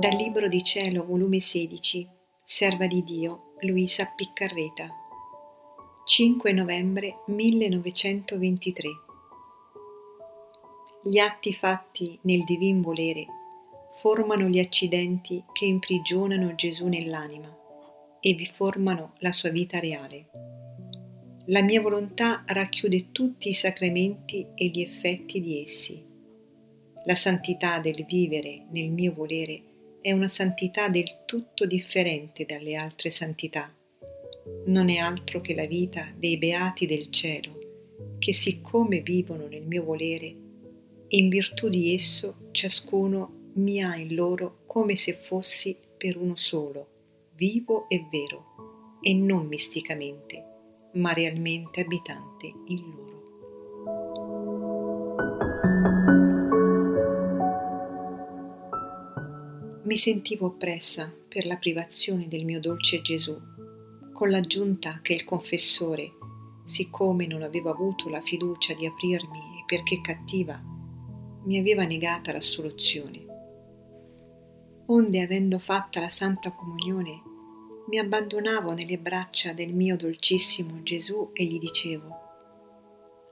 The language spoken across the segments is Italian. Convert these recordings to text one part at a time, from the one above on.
Dal Libro di Cielo, volume 16, Serva di Dio, Luisa Piccarreta, 5 novembre 1923. Gli atti fatti nel divin volere formano gli accidenti che imprigionano Gesù nell'anima e vi formano la sua vita reale. La mia volontà racchiude tutti i sacramenti e gli effetti di essi. La santità del vivere nel mio volere è una santità del tutto differente dalle altre santità. Non è altro che la vita dei beati del cielo, che siccome vivono nel mio volere, in virtù di esso ciascuno mi ha in loro come se fossi per uno solo, vivo e vero, e non misticamente, ma realmente abitante in loro. Mi sentivo oppressa per la privazione del mio dolce Gesù, con l'aggiunta che il confessore, siccome non avevo avuto la fiducia di aprirmi e perché cattiva, mi aveva negata l'assoluzione. Onde, avendo fatta la Santa Comunione, mi abbandonavo nelle braccia del mio dolcissimo Gesù e gli dicevo,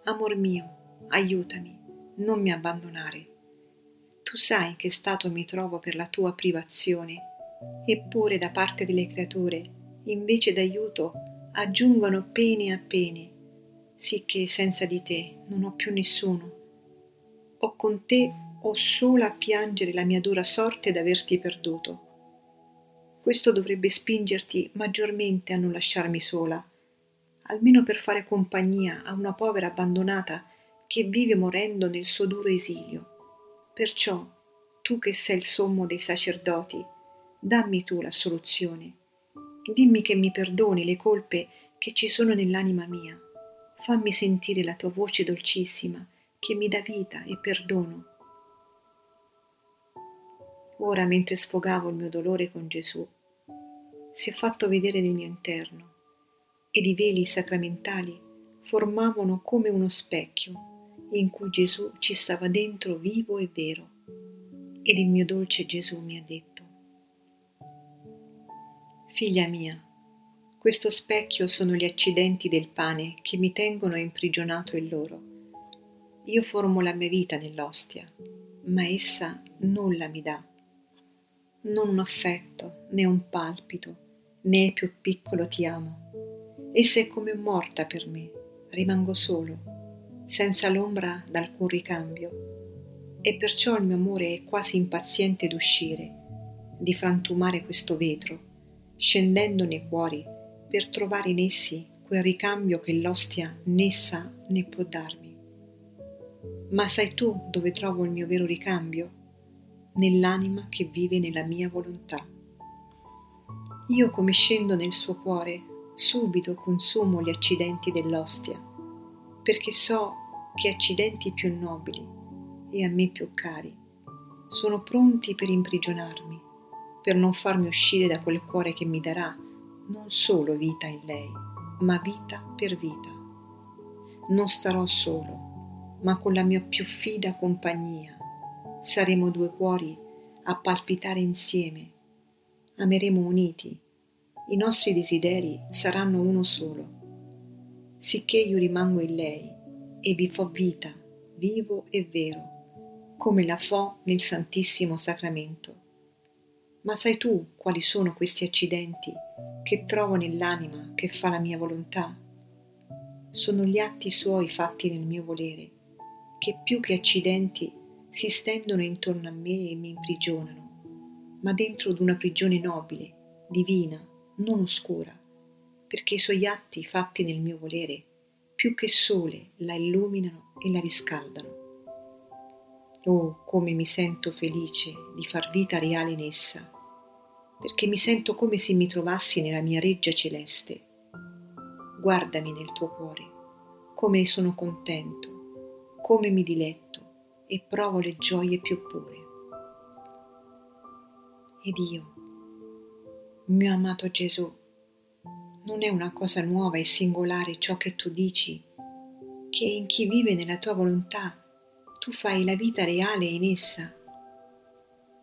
Amor mio, aiutami, non mi abbandonare tu sai in che stato mi trovo per la tua privazione, eppure da parte delle creature, invece d'aiuto, aggiungono pene a pene, sicché senza di te non ho più nessuno. O con te ho sola a piangere la mia dura sorte d'averti perduto. Questo dovrebbe spingerti maggiormente a non lasciarmi sola, almeno per fare compagnia a una povera abbandonata che vive morendo nel suo duro esilio Perciò, tu che sei il sommo dei sacerdoti, dammi tu la soluzione. Dimmi che mi perdoni le colpe che ci sono nell'anima mia. Fammi sentire la tua voce dolcissima che mi dà vita e perdono. Ora, mentre sfogavo il mio dolore con Gesù, si è fatto vedere nel mio interno ed i veli sacramentali formavano come uno specchio in cui Gesù ci stava dentro vivo e vero. Ed il mio dolce Gesù mi ha detto, Figlia mia, questo specchio sono gli accidenti del pane che mi tengono imprigionato in loro. Io formo la mia vita nell'ostia, ma essa nulla mi dà. Non un affetto, né un palpito, né più piccolo ti amo. Essa è come morta per me, rimango solo senza l'ombra d'alcun ricambio, e perciò il mio amore è quasi impaziente d'uscire, di frantumare questo vetro, scendendo nei cuori per trovare in essi quel ricambio che l'ostia né sa né può darmi. Ma sai tu dove trovo il mio vero ricambio? Nell'anima che vive nella mia volontà. Io come scendo nel suo cuore, subito consumo gli accidenti dell'ostia perché so che accidenti più nobili e a me più cari sono pronti per imprigionarmi, per non farmi uscire da quel cuore che mi darà non solo vita in lei, ma vita per vita. Non starò solo, ma con la mia più fida compagnia. Saremo due cuori a palpitare insieme. Ameremo uniti. I nostri desideri saranno uno solo sicché io rimango in lei e vi fo vita, vivo e vero, come la fo nel Santissimo Sacramento. Ma sai tu quali sono questi accidenti che trovo nell'anima che fa la mia volontà? Sono gli atti suoi fatti nel mio volere, che più che accidenti si stendono intorno a me e mi imprigionano, ma dentro d'una prigione nobile, divina, non oscura perché i suoi atti fatti nel mio volere, più che sole, la illuminano e la riscaldano. Oh, come mi sento felice di far vita reale in essa, perché mi sento come se mi trovassi nella mia reggia celeste. Guardami nel tuo cuore, come sono contento, come mi diletto e provo le gioie più pure. Ed io, mio amato Gesù, Non è una cosa nuova e singolare ciò che tu dici, che in chi vive nella tua volontà tu fai la vita reale in essa.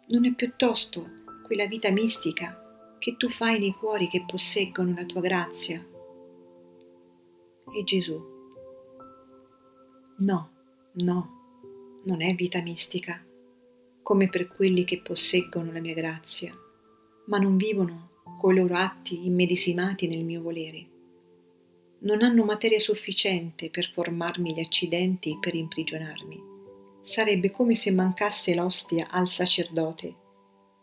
Non è piuttosto quella vita mistica che tu fai nei cuori che posseggono la tua grazia. E Gesù, no, no, non è vita mistica, come per quelli che posseggono la mia grazia, ma non vivono coi loro atti immedesimati nel mio volere. Non hanno materia sufficiente per formarmi gli accidenti per imprigionarmi sarebbe come se mancasse l'ostia al sacerdote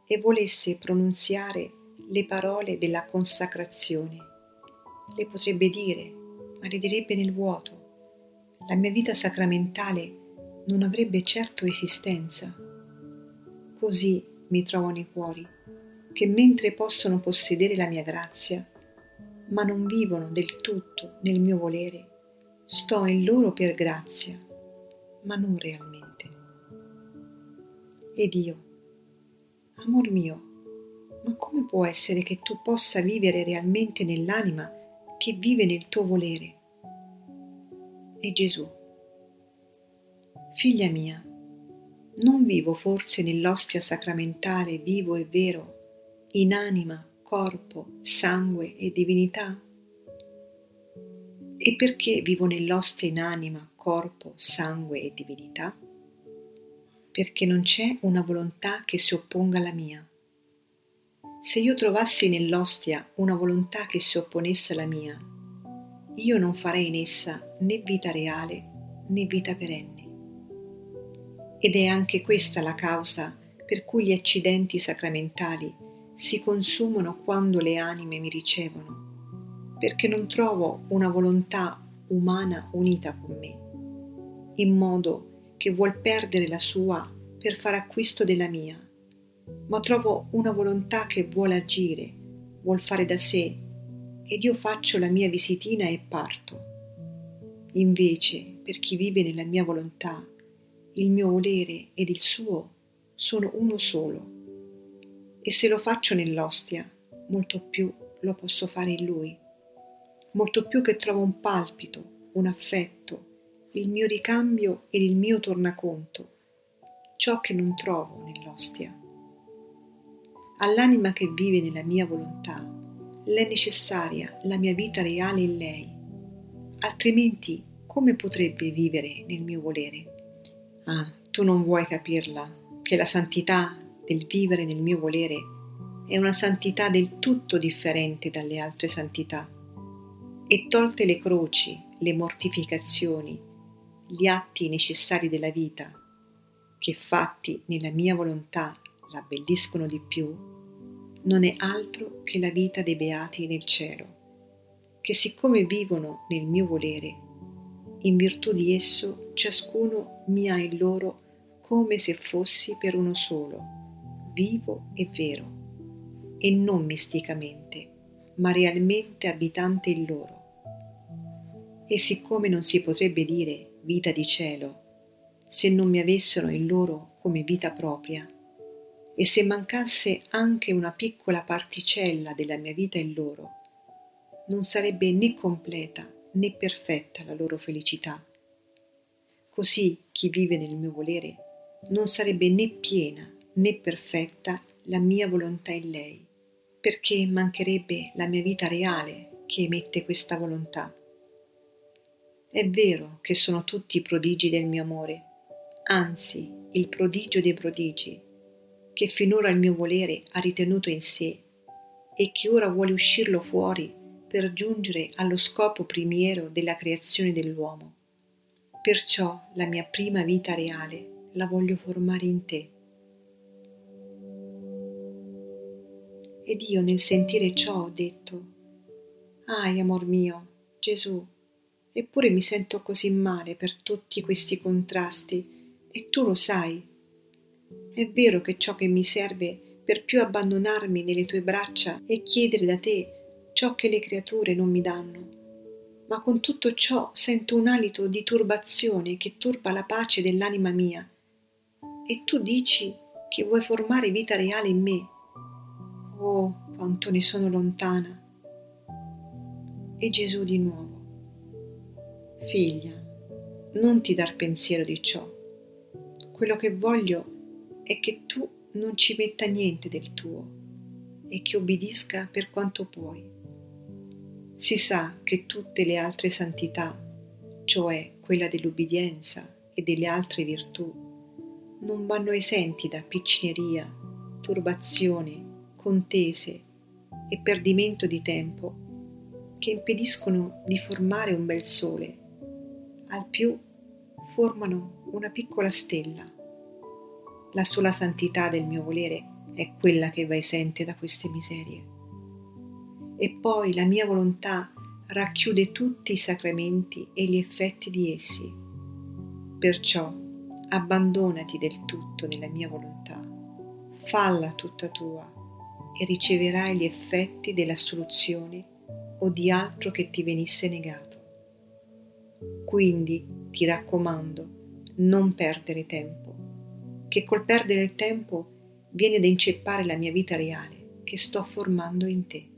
e volesse pronunziare le parole della consacrazione. Le potrebbe dire, ma le direbbe nel vuoto. La mia vita sacramentale non avrebbe certo esistenza. Così mi trovo nei cuori, che mentre possono possedere la mia grazia, ma non vivono del tutto nel mio volere, sto in loro per grazia, ma non realmente. Ed io, amor mio, ma come può essere che tu possa vivere realmente nell'anima che vive nel tuo volere? E Gesù, figlia mia, non vivo forse nell'ostia sacramentale vivo e vero, in anima, corpo, sangue e divinità? E perché vivo nell'ostia in anima, corpo, sangue e divinità? perché non c'è una volontà che si opponga alla mia. Se io trovassi nell'ostia una volontà che si opponesse alla mia, io non farei in essa né vita reale né vita perenne. Ed è anche questa la causa per cui gli accidenti sacramentali si consumano quando le anime mi ricevono, perché non trovo una volontà umana unita con me, in modo che vuol perdere la sua per fare acquisto della mia, ma trovo una volontà che vuole agire, vuol fare da sé, ed io faccio la mia visitina e parto. Invece, per chi vive nella mia volontà, il mio volere ed il suo sono uno solo. E se lo faccio nell'ostia, molto più lo posso fare in lui, molto più che trovo un palpito, un affetto, il mio ricambio ed il mio tornaconto, ciò che non trovo nell'ostia. All'anima che vive nella mia volontà, l'è necessaria la mia vita reale in lei, altrimenti come potrebbe vivere nel mio volere? Ah, tu non vuoi capirla, che la santità del vivere nel mio volere è una santità del tutto differente dalle altre santità. E tolte le croci, le mortificazioni, gli atti necessari della vita, che fatti nella mia volontà la abbelliscono di più, non è altro che la vita dei beati nel cielo, che siccome vivono nel mio volere, in virtù di esso ciascuno mi ha in loro come se fossi per uno solo, vivo e vero, e non misticamente, ma realmente abitante in loro. E siccome non si potrebbe dire vita di cielo, se non mi avessero in loro come vita propria, e se mancasse anche una piccola particella della mia vita in loro, non sarebbe né completa né perfetta la loro felicità. Così chi vive nel mio volere non sarebbe né piena né perfetta la mia volontà in lei, perché mancherebbe la mia vita reale che emette questa volontà. È vero che sono tutti prodigi del mio amore, anzi il prodigio dei prodigi, che finora il mio volere ha ritenuto in sé e che ora vuole uscirlo fuori per giungere allo scopo primiero della creazione dell'uomo. Perciò la mia prima vita reale la voglio formare in te. Ed io nel sentire ciò ho detto, Ahi, amor mio, Gesù, Eppure mi sento così male per tutti questi contrasti e tu lo sai. È vero che ciò che mi serve per più abbandonarmi nelle tue braccia e chiedere da te ciò che le creature non mi danno. Ma con tutto ciò sento un alito di turbazione che turba la pace dell'anima mia. E tu dici che vuoi formare vita reale in me. Oh, quanto ne sono lontana. E Gesù di nuovo. Figlia, non ti dar pensiero di ciò. Quello che voglio è che tu non ci metta niente del tuo e che obbedisca per quanto puoi. Si sa che tutte le altre santità, cioè quella dell'ubbidienza e delle altre virtù, non vanno esenti da piccineria, turbazione, contese e perdimento di tempo che impediscono di formare un bel sole, al più formano una piccola stella. La sola santità del mio volere è quella che va esente da queste miserie. E poi la mia volontà racchiude tutti i sacramenti e gli effetti di essi. Perciò abbandonati del tutto nella mia volontà, falla tutta tua e riceverai gli effetti dell'assoluzione o di altro che ti venisse negato. Quindi ti raccomando, non perdere tempo, che col perdere il tempo viene da inceppare la mia vita reale che sto formando in te.